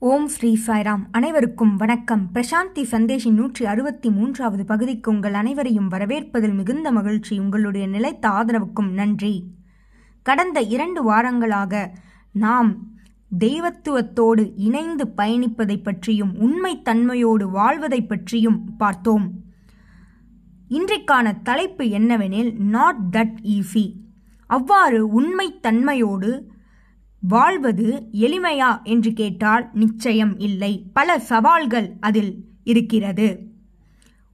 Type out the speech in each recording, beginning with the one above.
ஓம் ஸ்ரீ சாய்ராம். அனைவருக்கும் வணக்கம். பிரசாந்தி சந்தேஷின் நூற்றி அறுபத்தி மூன்றாவது பகுதிக்கு உங்கள் அனைவரையும் வரவேற்பதில் மிகுந்த மகிழ்ச்சி உங்களுடைய நிலைத்த ஆதரவுக்கும் நன்றி. கடந்த இரண்டு வாரங்களாக நாம் தெய்வத்துவத்தோடு இணைந்து பயணிப்பதை பற்றியும் உண்மைத்தன்மையோடு வாழ்வதை பற்றியும் பார்த்தோம். இன்றைக்கான தலைப்பு என்னவெனில் நாட் தட் ஈஸி அவ்வாறு உண்மைத்தன்மையோடு வாழ்வது எளிமையா என்று கேட்டால் நிச்சயம் இல்லை. பல சவால்கள் அதில் இருக்கிறது.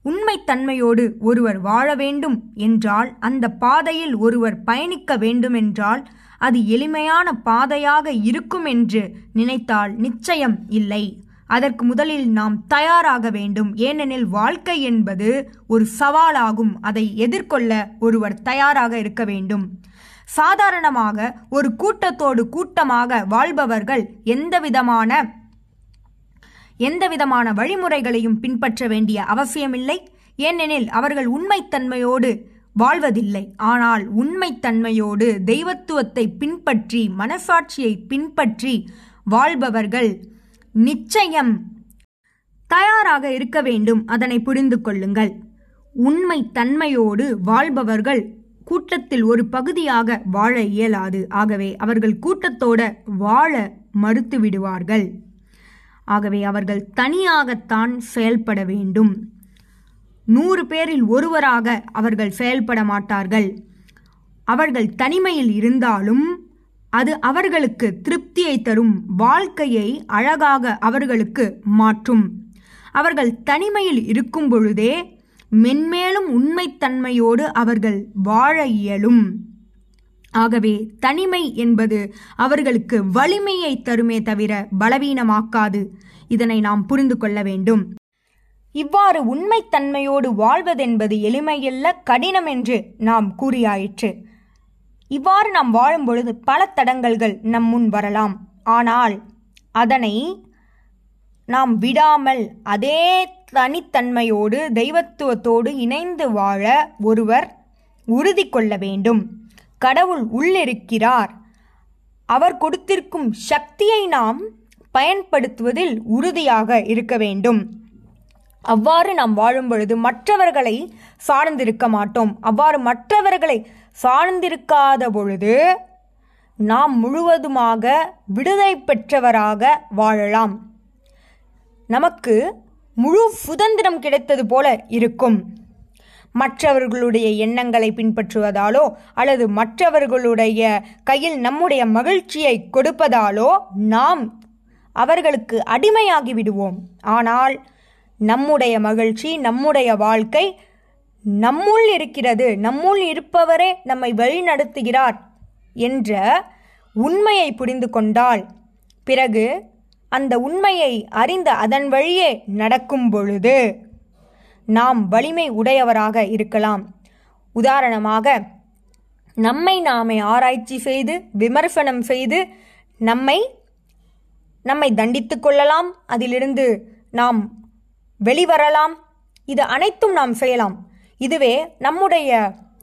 உண்மைத்தன்மையோடு ஒருவர் வாழ வேண்டும் என்றால் அந்த பாதையில் ஒருவர் பயணிக்க வேண்டுமென்றால் அது எளிமையான பாதையாக இருக்கும் என்று நினைத்தால் நிச்சயம் இல்லை. அதற்கு முதலில் நாம் தயாராக வேண்டும். ஏனெனில் வாழ்க்கை என்பது ஒரு சவாலாகும். அதை எதிர்கொள்ள ஒருவர் தயாராக இருக்க வேண்டும். சாதாரணமாக ஒரு கூட்டத்தோடு கூட்டமாக வாழ்பவர்கள் எந்தவிதமான எந்தவிதமான வழிமுறைகளையும் பின்பற்ற வேண்டிய அவசியமில்லை. ஏனெனில் அவர்கள் உண்மைத்தன்மையோடு வாழ்வதில்லை. ஆனால் உண்மைத்தன்மையோடு தெய்வத்துவத்தை பின்பற்றி மனசாட்சியை பின்பற்றி வாழ்பவர்கள் நிச்சயம் தயாராக இருக்க வேண்டும். அதனை புரிந்து கொள்ளுங்கள். உண்மைத்தன்மையோடு வாழ்பவர்கள் கூட்டத்தில் ஒரு பகுதியாக வாழ இயலாது. ஆகவே அவர்கள் கூட்டத்தோட வாழ மறுத்து விடுவார்கள். ஆகவே அவர்கள் தனியாகத்தான் செயல்பட வேண்டும். நூறு பேரில் ஒருவராக அவர்கள் செயல்பட மாட்டார்கள். அவர்கள் தனிமையில் இருந்தாலும் அது அவர்களுக்கு திருப்தியை தரும் வாழ்க்கையை அழகாக அவர்களுக்கு மாற்றும். அவர்கள் தனிமையில் இருக்கும் பொழுதே மென்மேலும் உண்மைத்தன்மையோடு அவர்கள் வாழ இயலும். ஆகவே தனிமை என்பது அவர்களுக்கு வலிமையை தருமே தவிர பலவீனமாக்காது. இதனை நாம் புரிந்து கொள்ள வேண்டும். இவ்வாறு உண்மைத்தன்மையோடு வாழ்வதென்பது எளிமையல்ல கடினம் என்று நாம் கூறியாயிற்று. இவ்வாறு நாம் வாழும் பொழுது பல தடங்கல்கள் நம் முன் வரலாம். ஆனால் அதனை நாம் விடாமல் அதே தனித்தன்மையோடு தெய்வத்துவத்தோடு இணைந்து வாழ ஒருவர் உறுதி கொள்ள வேண்டும். கடவுள் உள்ளிருக்கிறார். அவர் கொடுத்திருக்கும் சக்தியை நாம் பயன்படுத்துவதில் உறுதியாக இருக்க வேண்டும். அவ்வாறு நாம் வாழும் பொழுது மற்றவர்களை சார்ந்திருக்க மாட்டோம். அவ்வாறு மற்றவர்களை சார்ந்திருக்காத பொழுது நாம் முழுவதுமாக விடுதலை பெற்றவராக வாழலாம். நமக்கு முழு சுதந்திரம் கிடைத்தது போல இருக்கும். மற்றவர்களுடைய எண்ணங்களை பின்பற்றுவதாலோ அல்லது மற்றவர்களுடைய கையில் நம்முடைய மகிழ்ச்சியை கொடுப்பதாலோ நாம் அவர்களுக்கு அடிமையாகி விடுவோம். ஆனால் நம்முடைய மகிழ்ச்சி நம்முடைய வாழ்க்கை நம்முள் இருக்கிறது. நம்முள் இருப்பவரே நம்மை வழிநடத்துகிறார் என்ற உண்மையை புரிந்து கொண்டால் பிறகு அந்த உண்மையை அறிந்த அதன் வழியே நடக்கும் பொழுது நாம் வலிமை உடையவராக இருக்கலாம். உதாரணமாக நம்மை நாமே ஆராய்ச்சி செய்து விமர்சனம் செய்து நம்மை நம்மை தண்டித்து கொள்ளலாம். அதிலிருந்து நாம் வெளிவரலாம். இது அனைத்தும் நாம் செய்யலாம். இதுவே நம்முடைய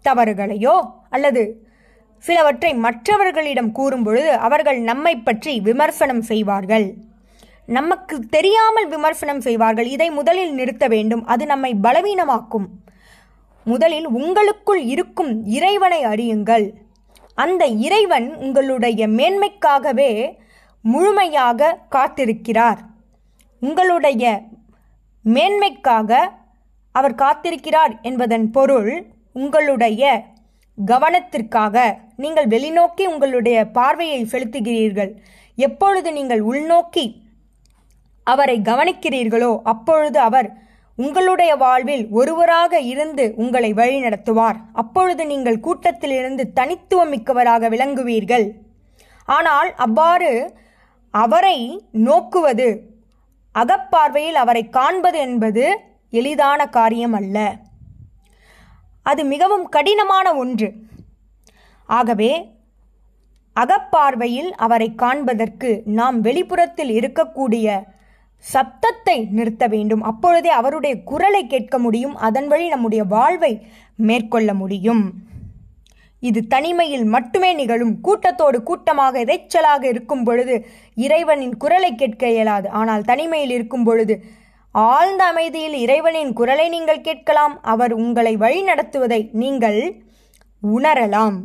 தவறுகளையோ அல்லது சிலவற்றை மற்றவர்களிடம் கூறும்பொழுது அவர்கள் நம்மை பற்றி விமர்சனம் செய்வார்கள். நமக்கு தெரியாமல் விமர்சனம் செய்வார்கள். இதை முதலில் நிறுத்த வேண்டும். அது நம்மை பலவீனமாக்கும். முதலில் உங்களுக்குள் இருக்கும் இறைவனை அறியுங்கள். அந்த இறைவன் உங்களுடைய மேன்மைக்காகவே முழுமையாக காத்திருக்கிறார். உங்களுடைய மேன்மைக்காக அவர் காத்திருக்கிறார் என்பதன் பொருள் உங்களுடைய கவனத்திற்காக. நீங்கள் வெளிநோக்கி உங்களுடைய பார்வையை செலுத்துகிறீர்கள். எப்பொழுது நீங்கள் உள்நோக்கி அவரை கவனிக்கிறீர்களோ அப்பொழுது அவர் உங்களுடைய வாழ்வில் ஒருவராக இருந்து உங்களை வழிநடத்துவார். அப்பொழுது நீங்கள் கூட்டத்திலிருந்து தனித்துவம் மிக்கவராக விளங்குவீர்கள். ஆனால் அவ்வாறு அவரை நோக்குவது அகப்பார்வையில் அவரை காண்பது என்பது எளிதான காரியம் அல்ல. அது மிகவும் கடினமான ஒன்று. ஆகவே அகப்பார்வையில் அவரை காண்பதற்கு நாம் வெளிப்புறத்தில் இருக்கக்கூடிய சப்தத்தை நிறுத்த வேண்டும். அப்பொழுதே அவருடைய குரலை கேட்க முடியும். அதன் வழி நம்முடைய வாழ்வை மேற்கொள்ள முடியும். இது தனிமையில் மட்டுமே நிகழும். கூட்டத்தோடு கூட்டமாக இரைச்சலாக இருக்கும் பொழுது இறைவனின் குரலை கேட்க இயலாது. ஆனால் தனிமையில் இருக்கும் பொழுது ஆழ்ந்த அமைதியில் இறைவனின் குரலை நீங்கள் கேட்கலாம். அவர் உங்களை வழிநடத்துவதை நீங்கள் உணரலாம்.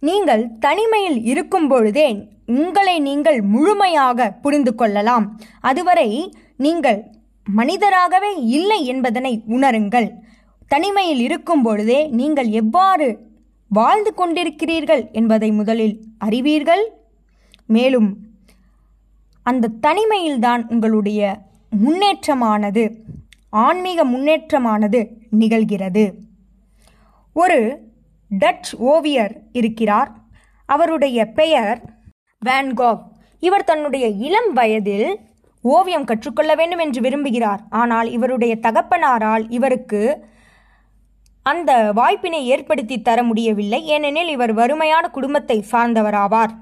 நீங்கள் தனிமையில் இருக்கும் பொழுதே உங்களை நீங்கள் முழுமையாக புரிந்து கொள்ளலாம். அதுவரை நீங்கள் மனிதராகவே இல்லை என்பதனை உணருங்கள். தனிமையில் இருக்கும் பொழுதே நீங்கள் எவ்வாறு வாழ்ந்து கொண்டிருக்கிறீர்கள் என்பதை முதலில் அறிவீர்கள். மேலும் அந்த தனிமையில்தான் உங்களுடைய முன்னேற்றமானது ஆன்மீக முன்னேற்றமானது நிகழ்கிறது. ஒரு டச் ஓவியர் இருக்கிறார். அவருடைய பெயர் வேன்காக் இவர் தன்னுடைய இளம் வயதில் ஓவியம் கற்றுக்கொள்ள வேண்டும் என்று விரும்புகிறார். ஆனால் இவருடைய தகப்பனாரால் இவருக்கு அந்த வாய்ப்பினை ஏற்படுத்தி தர முடியவில்லை. ஏனெனில் இவர் வறுமையான குடும்பத்தை சார்ந்தவராவார்.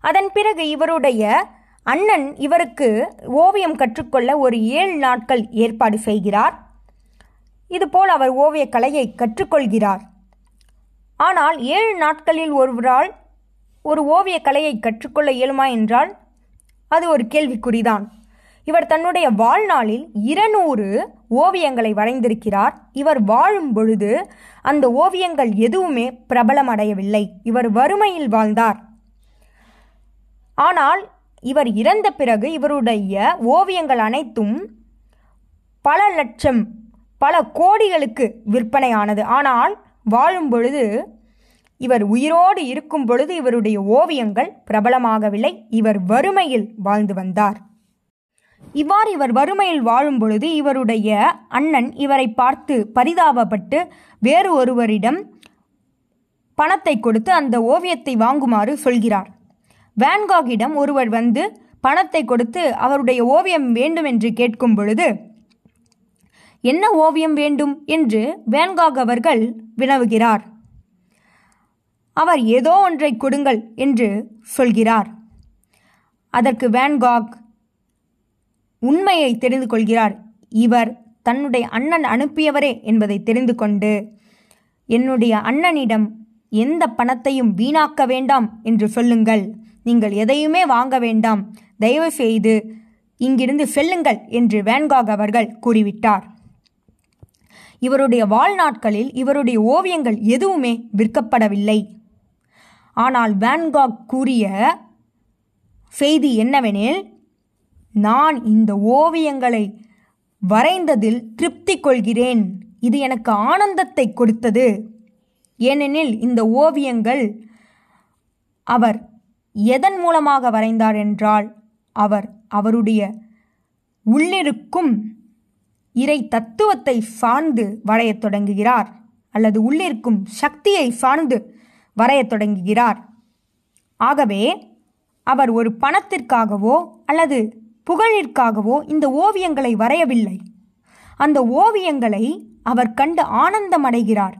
அதன் பிறகு இவருடைய அண்ணன் இவருக்கு ஓவியம் கற்றுக்கொள்ள ஒரு ஏழு நாட்கள் ஏற்பாடு செய்கிறார். இதுபோல் அவர் ஓவியக் கலையை கற்றுக்கொள்கிறார். ஆனால் ஏழு நாட்களில் ஒருவரால் ஒரு ஓவியக் கலையை கற்றுக்கொள்ள இயலுமா என்றால் அது ஒரு கேள்விக்குறிதான். இவர் தன்னுடைய வாழ்நாளில் இருநூறு ஓவியங்களை வரைந்திருக்கிறார். இவர் வாழும் பொழுது அந்த ஓவியங்கள் எதுவுமே பிரபலமடையவில்லை. இவர் வறுமையில் வாழ்ந்தார். ஆனால் இவர் இறந்த பிறகு இவருடைய ஓவியங்கள் அனைத்தும் பல லட்சம் பல கோடிகளுக்கு விற்பனையானது. ஆனால் வாழும் பொழுது இவர் உயிரோடு இருக்கும் பொழுது இவருடைய ஓவியங்கள் பிரபலமாகவில்லை. இவர் வறுமையில் வாழ்ந்து வந்தார். இவ்வாறு இவர் வறுமையில் வாழும் பொழுது இவருடைய அண்ணன் இவரை பார்த்து பரிதாபப்பட்டு வேறு ஒருவரிடம் பணத்தை கொடுத்து அந்த ஓவியத்தை வாங்குமாறு சொல்கிறார். வேன்காகிடம் ஒருவர் வந்து பணத்தை கொடுத்து அவருடைய ஓவியம் வேண்டும் என்று கேட்கும் பொழுது என்ன ஓவியம் வேண்டும் என்று வேன்காக் அவர்கள் வினவுகிறார். அவர் ஏதோ ஒன்றை கொடுங்கள் என்று சொல்கிறார். அதற்கு வேன்காக் உண்மையை தெரிந்து கொள்கிறார். இவர் தன்னுடைய அண்ணன் அனுப்பியவரே என்பதை தெரிந்து கொண்டு என்னுடைய அண்ணனிடம் எந்த பணத்தையும் வீணாக்க வேண்டாம் என்று சொல்லுங்கள். நீங்கள் எதையுமே வாங்க வேண்டாம். தயவு செய்து இங்கிருந்து செல்லுங்கள் என்று வேன்காக் அவர்கள் கூறிவிட்டார். இவருடைய வாழ்நாட்களில் இவருடைய ஓவியங்கள் எதுவுமே விற்கப்படவில்லை. ஆனால் வேன்காக் கூறிய செய்தி என்னவெனில் நான் இந்த ஓவியங்களை வரைந்ததில் திருப்தி கொள்கிறேன். இது எனக்கு ஆனந்தத்தை கொடுத்தது. ஏனெனில் இந்த ஓவியங்கள் அவர் எதன் மூலமாக வரைந்தார் என்றால் அவர் அவருடைய உள்ளிருக்கும் இறை தத்துவத்தை சார்ந்து வரையத் தொடங்குகிறார். அல்லது உள்ளிருக்கும் சக்தியை சார்ந்து வரையத் தொடங்குகிறார். ஆகவே அவர் ஒரு பணத்திற்காகவோ அல்லது புகழிற்காகவோ இந்த ஓவியங்களை வரையவில்லை. அந்த ஓவியங்களை அவர் கண்டு ஆனந்தமடைகிறார்.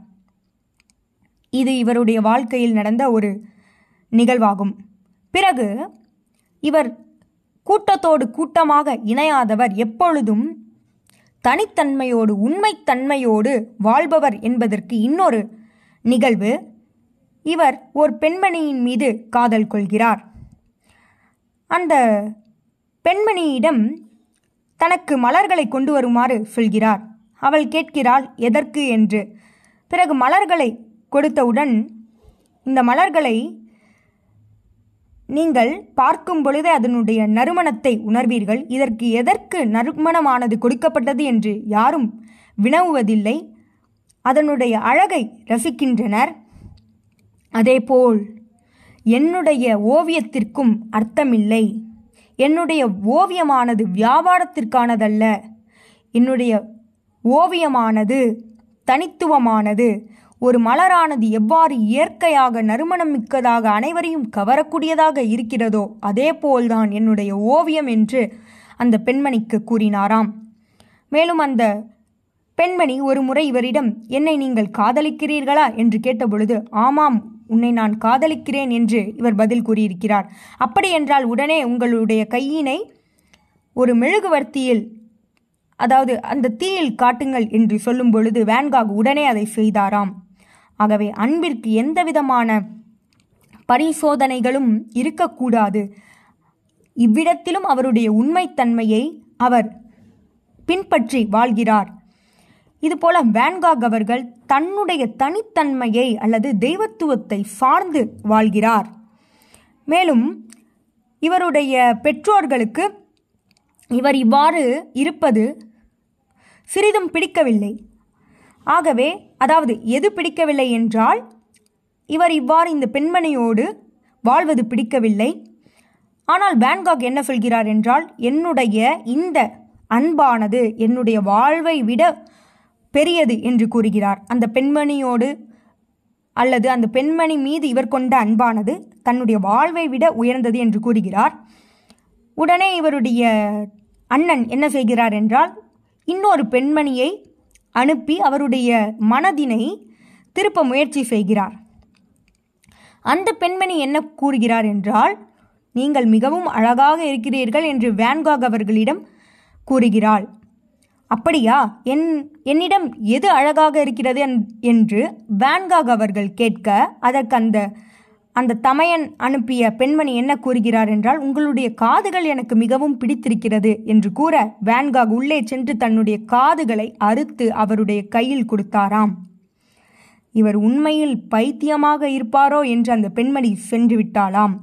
இது இவருடைய வாழ்க்கையில் நடந்த ஒரு நிகழ்வாகும். பிறகு இவர் கூட்டத்தோடு கூட்டமாக இணையாதவர் எப்பொழுதும் தனித்தன்மையோடு உண்மைத்தன்மையோடு வாழ்பவர் என்பதற்கு இன்னொரு நிகழ்வு. இவர் ஒரு பெண்மணியின் மீது காதல் கொள்கிறார். அந்த பெண்மணியிடம் தனக்கு மலர்களை கொண்டு வருமாறு சொல்கிறார். அவள் கேட்கிறாள் எதற்கு? என்று. பிறகு மலர்களை கொடுத்தவுடன் இந்த மலர்களை நீங்கள் பார்க்கும் பொழுதே அதனுடைய நறுமணத்தை உணர்வீர்கள். இதற்கு எதற்கு நறுமணமானது கொடுக்கப்பட்டது என்று யாரும் வினவுவதில்லை. அதனுடைய அழகை ரசிக்கின்றனர். அதேபோல் என்னுடைய ஓவியத்திற்கும் அர்த்தமில்லை. என்னுடைய ஓவியமானது வியாபாரத்திற்கானதல்ல. என்னுடைய ஓவியமானது தனித்துவமானது. ஒரு மலரானது எவ்வாறு இயற்கையாக நறுமணம் மிக்கதாக அனைவரையும் கவரக்கூடியதாக இருக்கிறதோ அதே போல்தான் என்னுடைய ஓவியம் என்று அந்த பெண்மணிக்கு கூறினாராம். மேலும் அந்த பெண்மணி ஒரு முறை இவரிடம் என்னை நீங்கள் காதலிக்கிறீர்களா? என்று கேட்டபொழுது ஆமாம் உன்னை நான் காதலிக்கிறேன் என்று இவர் பதில் கூறியிருக்கிறார். அப்படியென்றால் உடனே உங்களுடைய கையினை ஒரு மெழுகுவர்த்தியில் அதாவது அந்த தீயில் காட்டுங்கள் என்று சொல்லும் பொழுது வேன்காக் உடனே அதை செய்தாராம். ஆகவே அன்பிற்கு எந்தவிதமான பரிசோதனைகளும் இருக்கக்கூடாது. இவ்விடத்திலும் அவருடைய உண்மைத்தன்மையை அவர் பின்பற்றி வாழ்கிறார். இதுபோல வேன்காக் அவர்கள் தன்னுடைய தனித்தன்மையை அல்லது தெய்வத்துவத்தை சார்ந்து வாழ்கிறார். மேலும் இவருடைய பெற்றோர்களுக்கு இவர் இவ்வாறு இருப்பது சிறிதும் பிடிக்கவில்லை. ஆகவே அதாவது எது பிடிக்கவில்லை என்றால் இவர் இவ்வாறு இந்த பெண்மணியோடு வாழ்வது பிடிக்கவில்லை. ஆனால் பேங்காக் என்ன சொல்கிறார் என்றால் என்னுடைய இந்த அன்பானது என்னுடைய வாழ்வை விட பெரியது என்று கூறுகிறார். அந்த பெண்மணியோடு அல்லது அந்த பெண்மணி மீது இவர் கொண்ட அன்பானது தன்னுடைய வாழ்வை விட உயர்ந்தது என்று கூறுகிறார். உடனே இவருடைய அண்ணன் என்ன செய்கிறார் என்றால் இன்னொரு பெண்மணியை அனுப்பி அவருடைய மனதினை திருப்ப முயற்சி செய்கிறார். அந்த பெண்மணி என்ன கூறுகிறார் என்றால் நீங்கள் மிகவும் அழகாக இருக்கிறீர்கள் என்று வேன்காக் அவர்களிடம் கூறுகிறாள். அப்படியா? என் என்னிடம் எது அழகாக இருக்கிறது என்- என்று வேன்காக் அவர்கள் கேட்க அதற்கு அந்த அந்த தமையன் அனுப்பிய பெண்மணி என்ன கூறுகிறார் என்றால் உங்களுடைய காதுகள் எனக்கு மிகவும் பிடித்திருக்கிறது என்று கூற வேன்காக் உள்ளே சென்று தன்னுடைய காதுகளை அறுத்து அவருடைய கையில் கொடுத்தாராம். இவர் உண்மையில் பைத்தியமாக இருப்பாரோ? என்று அந்த பெண்மணி சென்று விட்டாளாம்.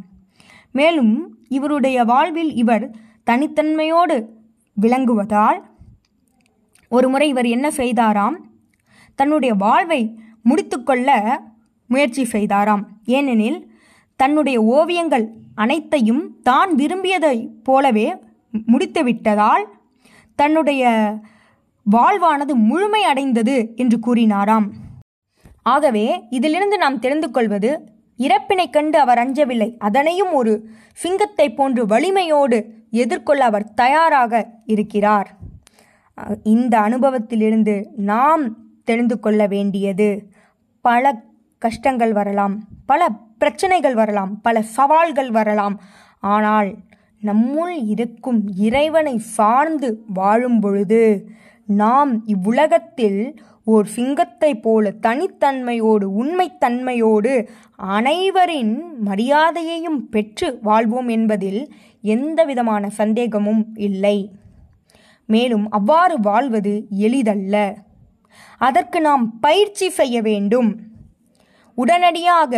மேலும் இவருடைய வாழ்வில் இவர் தனித்தன்மையோடு விளங்குவதால் ஒருமுறை இவர் என்ன செய்தாராம்? தன்னுடைய வாழ்வை முடித்துக்கொள்ள முயற்சி செய்தாராம். ஏனெனில் தன்னுடைய ஓவியங்கள் அனைத்தையும் தான் விரும்பியதைப் போலவே முடித்துவிட்டதால் தன்னுடைய வாழ்வானது முழுமை அடைந்தது என்று கூறினாராம். ஆகவே இதிலிருந்து நாம் தெரிந்து கொள்வது இறப்பினை கண்டு அவர் அஞ்சவில்லை. அதனையும் ஒரு சிங்கத்தைப் போன்று வலிமையோடு எதிர்கொள்ள அவர் தயாராக இருக்கிறார். இந்த அனுபவத்திலிருந்து நாம் தெரிந்து கொள்ள வேண்டியது பல கஷ்டங்கள் வரலாம் பல பிரச்சனைகள் வரலாம் பல சவால்கள் வரலாம். ஆனால் நம்முள் இருக்கும் இறைவனை சார்ந்து வாழும் பொழுது நாம் இவ்வுலகத்தில் ஓர் சிங்கத்தைப் போல தனித்தன்மையோடு உண்மைத்தன்மையோடு அனைவரின் மரியாதையையும் பெற்று வாழ்வோம் என்பதில் எந்தவிதமான சந்தேகமும் இல்லை. மேலும் அவ்வாறு வாழ்வது எளிதல்ல. அதற்கு நாம் பயிற்சி செய்ய வேண்டும். உடனடியாக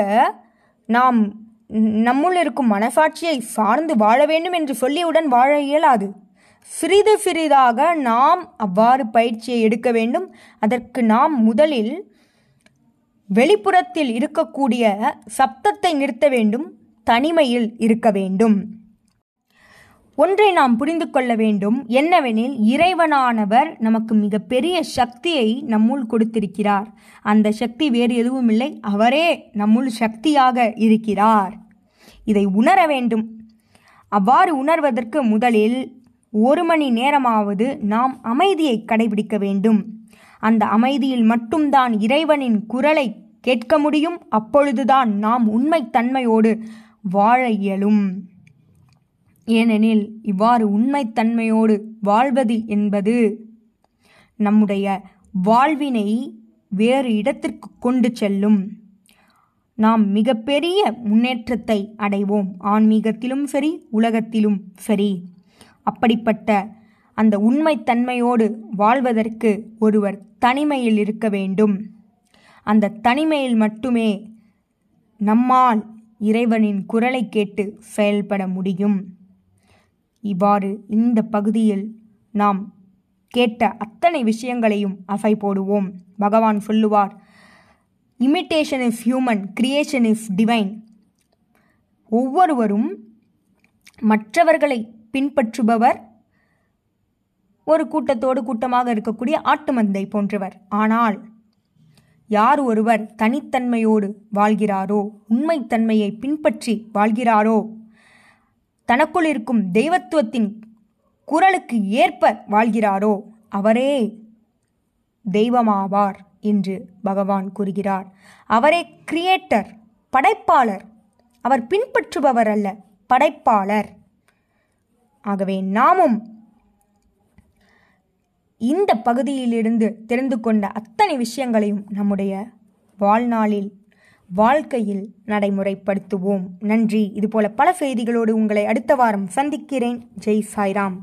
நாம் நம்முள் இருக்கும் மனசாட்சியை சார்ந்து வாழ வேண்டும் என்று சொல்லியுடன் வாழ இயலாது. சிறிது சிறிதாக நாம் அவ்வாறு பயிற்சியை எடுக்க வேண்டும். அதற்கு நாம் முதலில் வெளிப்புறத்தில் இருக்கக்கூடிய சப்தத்தை நிறுத்த வேண்டும். தனிமையில் இருக்க வேண்டும். ஒன்றை நாம் புரிந்து கொள்ள வேண்டும். என்னவெனில் இறைவனானவர் நமக்கு மிகப்பெரிய சக்தியை நம்முள் கொடுத்திருக்கிறார். அந்த சக்தி வேறு எதுவும் இல்லை. அவரே நம்முள் சக்தியாக இருக்கிறார். இதை உணர வேண்டும். அவ்வாறு உணர்வதற்கு முதலில் ஒரு மணி நேரமாவது நாம் அமைதியை கடைபிடிக்க வேண்டும். அந்த அமைதியில் மட்டும்தான் இறைவனின் குரலை கேட்க முடியும். அப்பொழுதுதான் நாம் உண்மைத்தன்மையோடு வாழ இயலும். ஏனெனில் இவ்வாறு உண்மைத்தன்மையோடு வாழ்வது என்பது நம்முடைய வாழ்வினை வேறு இடத்திற்கு கொண்டு செல்லும். நாம் மிகப்பெரிய முன்னேற்றத்தை அடைவோம். ஆன்மீகத்திலும் சரி உலகத்திலும் சரி. அப்படிப்பட்ட அந்த உண்மைத்தன்மையோடு வாழ்வதற்கு ஒருவர் தனிமையில் இருக்க வேண்டும். அந்த தனிமையில் மட்டுமே நம்மால் இறைவனின் குரலை கேட்டு செயல்பட முடியும். இவ்வாறு இந்த பகுதியில் நாம் கேட்ட அத்தனை விஷயங்களையும் அசை போடுவோம். பகவான் சொல்லுவார் imitation is human creation is divine ஒவ்வொருவரும் மற்றவர்களை பின்பற்றுபவர் ஒரு கூட்டத்தோடு கூட்டமாக இருக்கக்கூடிய ஆட்டு மந்தை போன்றவர். ஆனால் யார் ஒருவர் தனித்தன்மையோடு வாழ்கிறாரோ உண்மைத்தன்மையை பின்பற்றி வாழ்கிறாரோ தனக்குள் இருக்கும் தெய்வத்துவத்தின் குரலுக்கு ஏற்ப வாழ்கிறாரோ அவரே தெய்வமாவார் என்று பகவான் கூறுகிறார். அவரே கிரியேட்டர் படைப்பாளர். அவர் பின்பற்றுபவர் அல்ல படைப்பாளர். ஆகவே நாமும் இந்த பகுதியிலிருந்து தெரிந்து கொண்ட அத்தனை விஷயங்களையும் நம்முடைய வாழ்நாளில் வாழ்க்கையில் நடைமுறைப்படுத்துவோம். நன்றி. இதுபோல பல செய்திகளோடு உங்களை அடுத்த வாரம் சந்திக்கிறேன். ஜெய் சாய்ராம்.